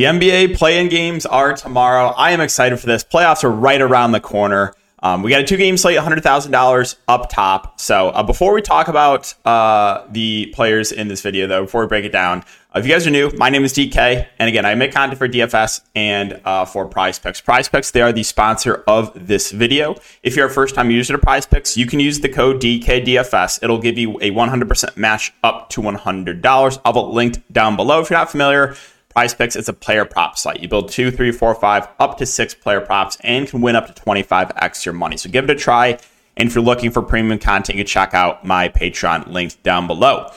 The NBA play-in games are tomorrow. I am excited for this. Playoffs are right around the corner. Um, we got a two-game slate, $100,000 up top. So uh, before we talk about uh, the players in this video, though, before we break it down, uh, if you guys are new, my name is DK, and again, I make content for DFS and uh, for Prize Picks. Prize Picks, they are the sponsor of this video. If you're a first-time user to Prize Picks, you can use the code DKDFS. It'll give you a 100% match up to $100. I'll put linked down below if you're not familiar. Prize Picks is a player prop site. You build two, three, four, five, up to six player props and can win up to 25x your money. So give it a try. And if you're looking for premium content, you can check out my Patreon linked down below.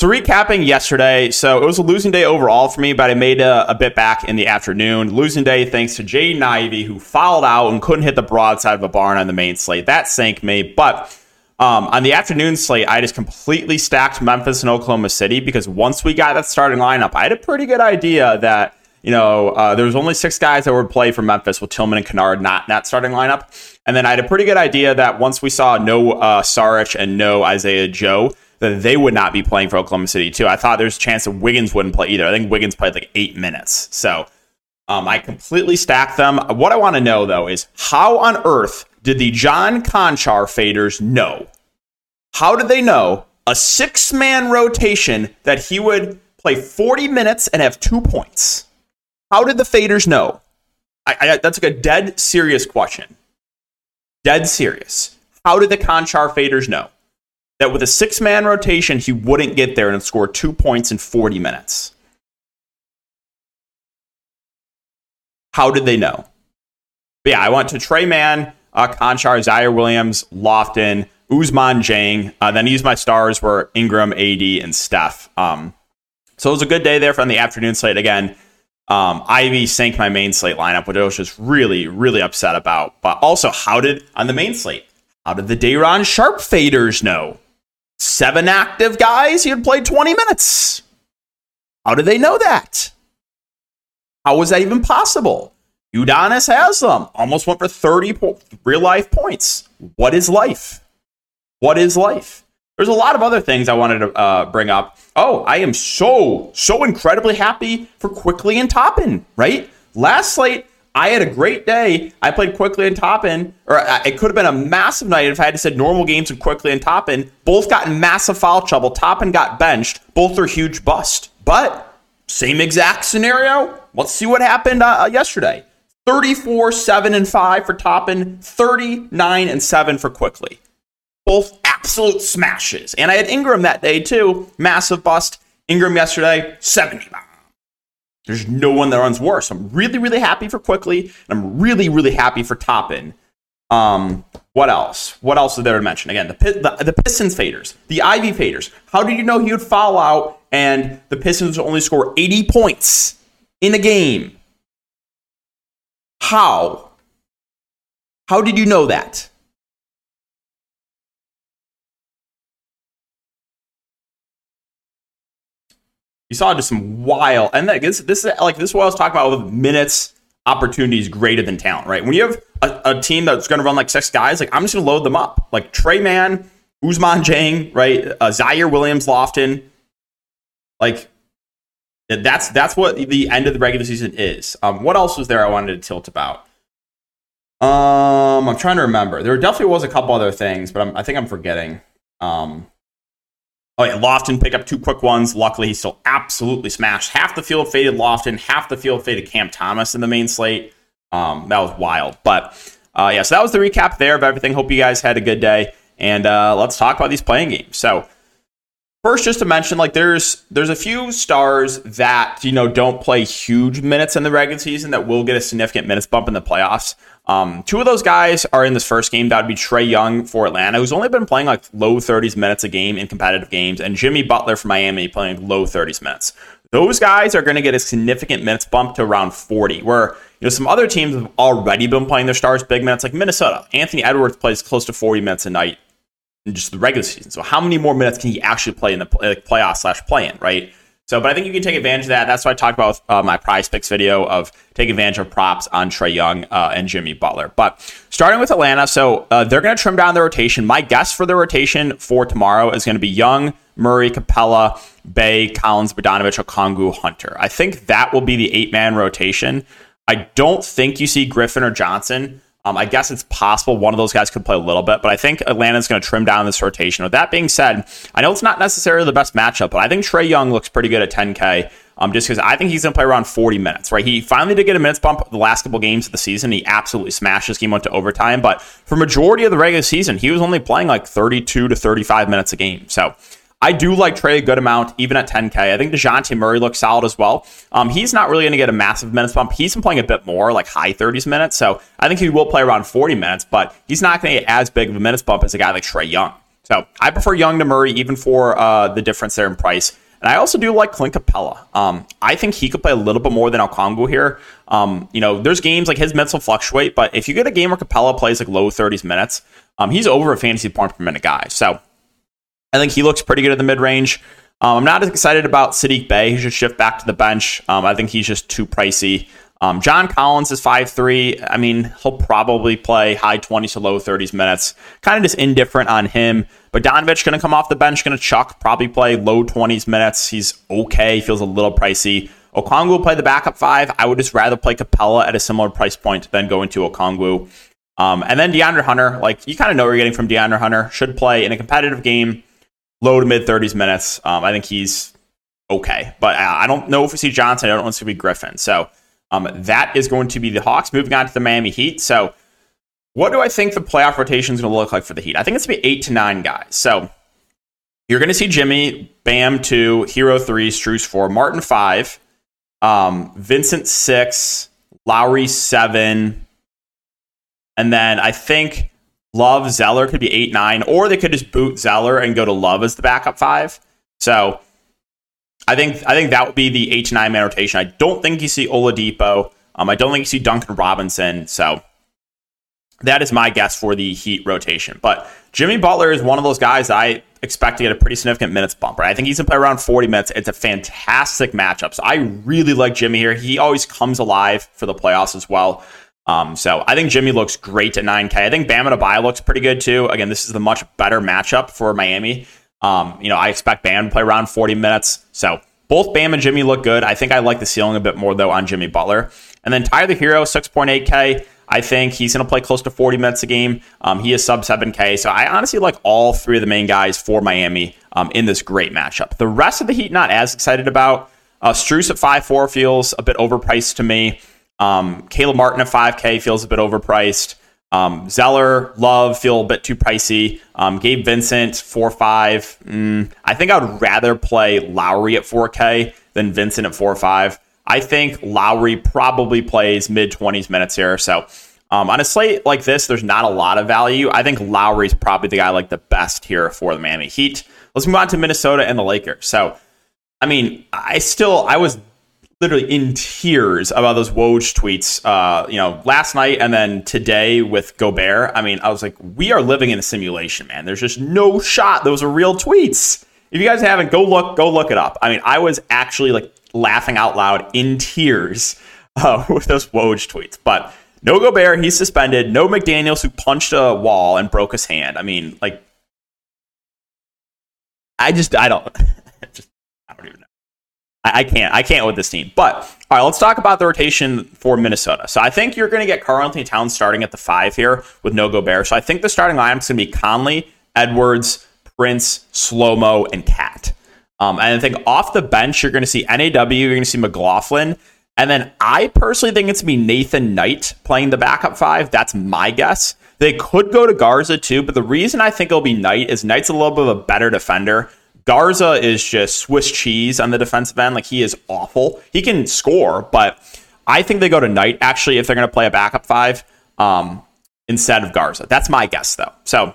So recapping yesterday, so it was a losing day overall for me, but I made a, a bit back in the afternoon. Losing day thanks to Jaden Ivey, who fouled out and couldn't hit the broadside of a barn on the main slate. That sank me, but um, on the afternoon slate, I just completely stacked Memphis and Oklahoma City because once we got that starting lineup, I had a pretty good idea that you know uh, there was only six guys that would play for Memphis with Tillman and Kennard not in that starting lineup, and then I had a pretty good idea that once we saw no uh, Saric and no Isaiah Joe, that they would not be playing for Oklahoma City too. I thought there's a chance that Wiggins wouldn't play either. I think Wiggins played like eight minutes, so. Um, I completely stacked them. What I want to know though is how on earth did the John Konchar faders know? How did they know a six man rotation that he would play 40 minutes and have two points? How did the faders know? I, I, that's like a dead serious question. Dead serious. How did the Konchar faders know that with a six man rotation, he wouldn't get there and score two points in 40 minutes? How did they know? But yeah, I went to Tre Mann, uh, Konchar, Ziaire Williams, Lofton, Ousmane Dieng. Uh, then used my stars were Ingram, AD, and Steph. Um, so it was a good day there from the afternoon slate. Again, um, Ivey sank my main slate lineup, which I was just really, really upset about. But also, how did, on the main slate, how did the Day'Ron Sharpe faders know? Seven active guys, he had played 20 minutes. How did they know that? How was that even possible? Udonis Haslem. Almost went for 30 po- real life points. What is life? What is life? There's a lot of other things I wanted to uh, bring up. Oh, I am so, so incredibly happy for Quickley and Toppin, right? Last slate, I had a great day. I played Quickley and Toppin, or uh, it could have been a massive night if I had said normal games and Quickley and Toppin. Both got massive foul trouble. Toppin got benched. Both are huge bust. But same exact scenario. Let's see what happened uh, yesterday. 34, 7, and 5 for Toppin, 39 and 7 for Quickley. both absolute smashes. And I had Ingram that day too. Massive bust. Ingram yesterday, 70 bomb. There's no one that runs worse. I'm really, really happy for Quickley, and I'm really, really happy for Toppin. Um, what else? What else is there to mention? Again, the, the, the Pistons faders, the Ivey faders. How did you know he would fall out and the Pistons only score 80 points in a game? How? How did you know that? you saw just some wild, and this this is like this is what I was talking about with minutes opportunities greater than talent, right? When you have a, a team that's going to run like six guys, like I'm just going to load them up, like Tre Mann, Ousmane Dieng, right? Uh, Ziaire Williams, Lofton, like that's that's what the end of the regular season is. Um, what else was there I wanted to tilt about? Um, I'm trying to remember. There definitely was a couple other things, but I'm, I think I'm forgetting. Um, Oh yeah, Lofton picked up two quick ones. Luckily, he still absolutely smashed. Half the field faded Lofton, half the field faded Cam Thomas in the main slate. Um, that was wild. But uh, yeah, so that was the recap there of everything. Hope you guys had a good day. And uh, let's talk about these playing games. So first, just to mention, like there's there's a few stars that you know don't play huge minutes in the regular season that will get a significant minutes bump in the playoffs. Um, two of those guys are in this first game. That would be Trae Young for Atlanta, who's only been playing like low 30s minutes a game in competitive games, and Jimmy Butler for Miami playing low 30s minutes. Those guys are going to get a significant minutes bump to around 40, where you know some other teams have already been playing their stars big minutes, like Minnesota. Anthony Edwards plays close to 40 minutes a night just the regular season. So how many more minutes can he actually play in the like playoff slash play in, right? So, but I think you can take advantage of that. That's what I talked about with uh, my prize picks video of take advantage of props on Trae Young uh, and Jimmy Butler. But starting with Atlanta, so uh, they're going to trim down the rotation. My guess for the rotation for tomorrow is going to be Young, Murray, Capela, Bey, Collins, Bogdanovich, Okongwu, Hunter. I think that will be the eight man rotation. I don't think you see Griffin or Johnson. Um, I guess it's possible one of those guys could play a little bit, but I think Atlanta's going to trim down this rotation. With that being said, I know it's not necessarily the best matchup, but I think Trae Young looks pretty good at 10K. Um, just because I think he's going to play around 40 minutes, right? He finally did get a minutes bump the last couple games of the season. He absolutely smashed this game, went to overtime. But for majority of the regular season, he was only playing like 32 to 35 minutes a game. So I do like Trae a good amount, even at 10K. I think DeJounte Murray looks solid as well. Um, he's not really going to get a massive minutes bump. He's been playing a bit more, like high 30s minutes. So I think he will play around 40 minutes, but he's not going to get as big of a minutes bump as a guy like Trae Young. So I prefer Young to Murray, even for uh, the difference there in price. And I also do like Clint Capela. Um, I think he could play a little bit more than Okongwu here. Um, you know, there's games like his minutes will fluctuate, but if you get a game where Capela plays like low 30s minutes, um, he's over a fantasy point per minute guy. So I think he looks pretty good at the mid range. Um, I'm not as excited about Saddiq Bey. He should shift back to the bench. Um, I think he's just too pricey. Um, John Collins is 5'3. I mean, he'll probably play high 20s to low 30s minutes. Kind of just indifferent on him. Bogdanovich going to come off the bench, going to chuck, probably play low 20s minutes. He's okay, feels a little pricey. Okongwu will play the backup five. I would just rather play Capela at a similar price point than go into Okongwu. Um, and then DeAndre Hunter, like you kind of know what you're getting from DeAndre Hunter, should play in a competitive game low to mid 30s minutes. Um, I think he's okay, but I don't know if we see Johnson. I don't know if to be Griffin. So um, that is going to be the Hawks. Moving on to the Miami Heat. So what do I think the playoff rotation is going to look like for the Heat? I think it's going to be eight to nine guys. So you're going to see Jimmy, Bam two, Herro three, Strus four, Martin five, um, Vincent six, Lowry seven, and then I think Love, Zeller could be eight nine, or they could just boot Zeller and go to Love as the backup five. So I think I think that would be the eight nine man rotation. I don't think you see Oladipo. Um, I don't think you see Duncan Robinson. So that is my guess for the Heat rotation. But Jimmy Butler is one of those guys I expect to get a pretty significant minutes bump. Right? I think he's gonna play around 40 minutes. It's a fantastic matchup. So I really like Jimmy here. He always comes alive for the playoffs as well. Um, so I think Jimmy looks great at 9K. I think Bam Adebayo looks pretty good too. Again, this is the much better matchup for Miami. Um, you know, I expect Bam to play around 40 minutes. So both Bam and Jimmy look good. I think I like the ceiling a bit more though on Jimmy Butler. And then Tyler Herro, 6.8K. I think he's going to play close to 40 minutes a game. Um, he is sub 7K. So I honestly like all three of the main guys for Miami um, in this great matchup. The rest of the Heat, not as excited about. Uh, Strus at 5'4 feels a bit overpriced to me. Um, Caleb Martin at 5K feels a bit overpriced. Um, Zeller, Love feel a bit too pricey. Um, Gabe Vincent, 4 5. Mm, I think I would rather play Lowry at 4K than Vincent at 4 5. I think Lowry probably plays mid 20s minutes here. So um, on a slate like this, there's not a lot of value. I think Lowry's probably the guy like the best here for the Miami Heat. Let's move on to Minnesota and the Lakers. So, I mean, I still, I was literally in tears about those Woj tweets, uh, you know, last night and then today with Gobert. I mean, I was like, we are living in a simulation, man. There's just no shot those are real tweets. If you guys haven't, go look, go look it up. I mean, I was actually like laughing out loud in tears uh, with those Woj tweets. But no Gobert, he's suspended. No McDaniels who punched a wall and broke his hand. I mean, like, I just, I don't, just, I don't even know. I, I can't. I can't with this team. But all right, let's talk about the rotation for Minnesota. So I think you're going to get Karl-Anthony Towns starting at the five here with no Gobert. So I think the starting lineup is going to be Conley, Edwards, Prince, Slomo, and Cat. Um, and I think off the bench, you're going to see NAW, you're going to see McLaughlin. And then I personally think it's going to be Nathan Knight playing the backup five. That's my guess. They could go to Garza too, but the reason I think it'll be Knight is Knight's a little bit of a better defender. Garza is just Swiss cheese on the defensive end. Like he is awful. He can score, but I think they go to Knight actually if they're going to play a backup five um, instead of Garza. That's my guess though. So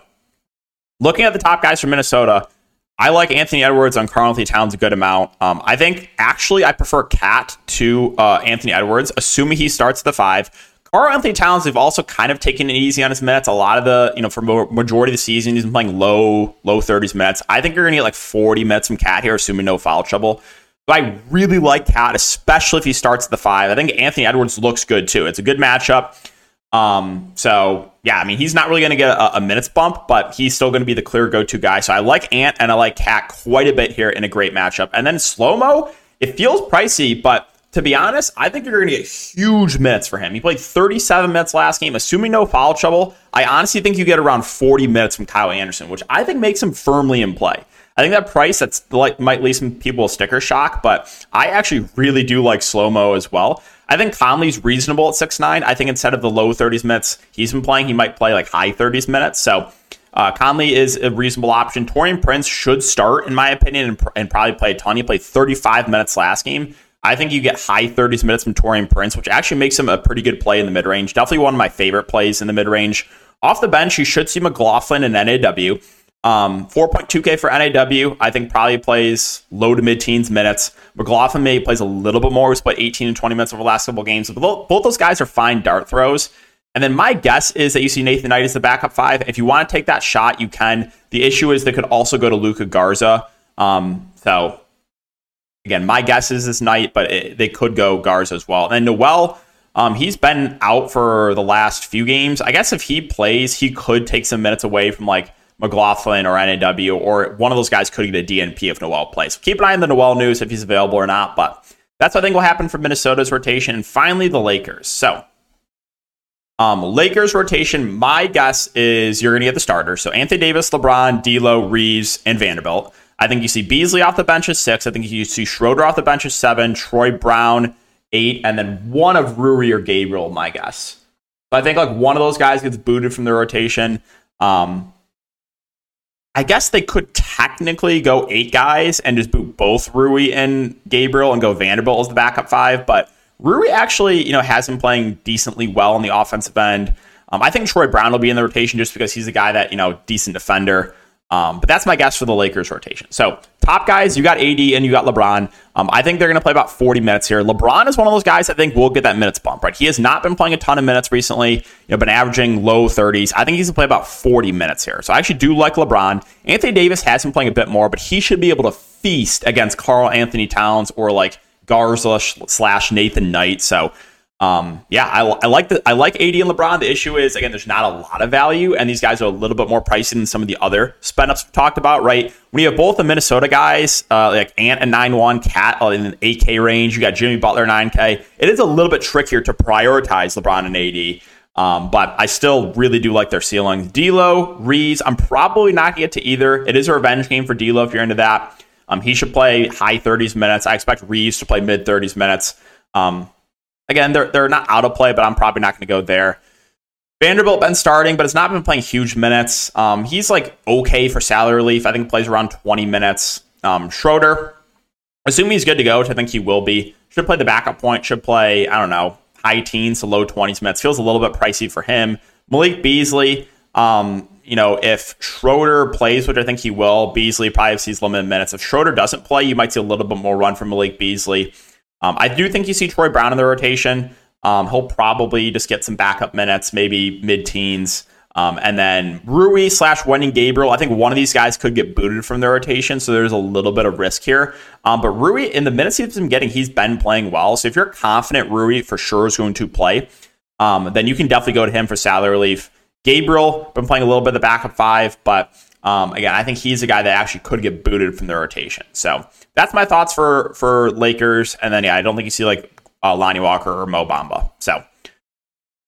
looking at the top guys from Minnesota, I like Anthony Edwards on Karl-Anthony Towns a good amount. Um, I think actually I prefer Cat to uh, Anthony Edwards, assuming he starts the five. Karl-Anthony Towns, they've also kind of taken it easy on his minutes. A lot of the, you know, for majority of the season, he's been playing low, low 30s minutes. I think you're going to get like 40 minutes from Cat here, assuming no foul trouble. But I really like KAT, especially if he starts at the five. I think Anthony Edwards looks good too. It's a good matchup. Um, so yeah, I mean, he's not really going to get a, a, minutes bump, but he's still going to be the clear go-to guy. So I like Ant and I like KAT quite a bit here in a great matchup. And then slow mo, it feels pricey, but to be honest, I think you're going to get huge minutes for him. He played 37 minutes last game, assuming no foul trouble. I honestly think you get around 40 minutes from Kyle Anderson, which I think makes him firmly in play. I think that price that's like might leave some people a sticker shock, but I actually really do like slow mo as well. I think Conley's reasonable at six nine. I think instead of the low 30s minutes he's been playing, he might play like high 30s minutes. So uh, Conley is a reasonable option. Taurean Prince should start, in my opinion, and, and, probably play a ton. He played 35 minutes last game. I think you get high 30s minutes from Taurean Prince, which actually makes him a pretty good play in the mid range. Definitely one of my favorite plays in the mid range. Off the bench, you should see McLaughlin and NAW. Um, 4.2K for NAW, I think probably plays low to mid teens minutes. McLaughlin maybe plays a little bit more. He's played 18 and 20 minutes over the last couple games. Both, both those guys are fine dart throws. And then my guess is that you see Nathan Knight as the backup five. If you want to take that shot, you can. The issue is they could also go to Luka Garza. Um, so again, my guess is this Knight, but it, they could go Garza as well. And Noel, um, he's been out for the last few games. I guess if he plays, he could take some minutes away from like McLaughlin or NAW, or one of those guys could get a DNP if Noel plays. So keep an eye on the Noel news if he's available or not. But that's what I think will happen for Minnesota's rotation. And finally, the Lakers. So, um, Lakers rotation, my guess is you're going to get the starters. So Anthony Davis, LeBron, D'Lo, Reeves, and Vanderbilt. I think you see Beasley off the bench at six. I think you see Schroeder off the bench at seven, Troy Brown eight, and then one of Rui or Gabriel. My guess. I think like one of those guys gets booted from the rotation. Um, I guess they could technically go eight guys and just boot both Rui and Gabriel and go Vanderbilt as the backup five, but Rui actually, you know, has been playing decently well on the offensive end. Um, I think Troy Brown will be in the rotation just because he's a guy that you know decent defender. Um, but that's my guess for the Lakers rotation. So top guys, you got AD and you got LeBron. Um, I think they're going to play about 40 minutes here. LeBron is one of those guys I think will get that minutes bump. Right, he has not been playing a ton of minutes recently. You know, been averaging low 30s. I think he's going to play about 40 minutes here. So I actually do like LeBron. Anthony Davis has been playing a bit more, but he should be able to feast against Karl-Anthony Towns or like Garza slash Nathan Knight. So um, yeah, I, I, like the I like AD and LeBron. The issue is again, there's not a lot of value, and these guys are a little bit more pricey than some of the other spend ups we've talked about. Right when you have both the Minnesota guys, uh, like Ant and nine one, Cat uh, in an eight K range, you got Jimmy Butler nine K. It is a little bit trickier to prioritize LeBron and AD. Um, but I still really do like their ceiling. D'Lo, Reeves, I'm probably not get to either. It is a revenge game for D'Lo if you're into that. Um, he should play high 30s minutes. I expect Reeves to play mid 30s minutes. Um, Again, they're they're not out of play, but I'm probably not going to go there. Vanderbilt been starting, but has not been playing huge minutes. Um, he's like okay for salary relief. I think plays around 20 minutes. Um, Schroeder, assuming he's good to go, which I think he will be, should play the backup point. Should play I don't know high teens to low 20s minutes. Feels a little bit pricey for him. Malik Beasley. Um, you know, if Schroeder plays, which I think he will, Beasley probably sees limited minutes. If Schroeder doesn't play, you might see a little bit more run from Malik Beasley. Um, I do think you see Troy Brown in the rotation. Um, he'll probably just get some backup minutes, maybe mid teens. Um, and then Rui slash Wenyen Gabriel. I think one of these guys could get booted from the rotation, so there's a little bit of risk here. Um, but Rui, in the minutes he's been getting, he's been playing well. So if you're confident Rui for sure is going to play, um, then you can definitely go to him for salary relief. Gabriel been playing a little bit of the backup five, but um, again, I think he's a guy that actually could get booted from the rotation. So that's my thoughts for for Lakers. And then yeah, I don't think you see like uh, Lonnie Walker or Mo Bamba. So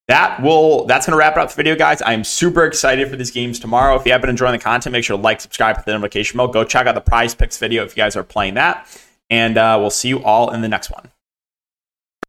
that will that's gonna wrap it up the video, guys. I'm super excited for these games tomorrow. If you have been enjoying the content, make sure to like, subscribe, hit the notification bell. Go check out the Prize Picks video if you guys are playing that. And uh, we'll see you all in the next one.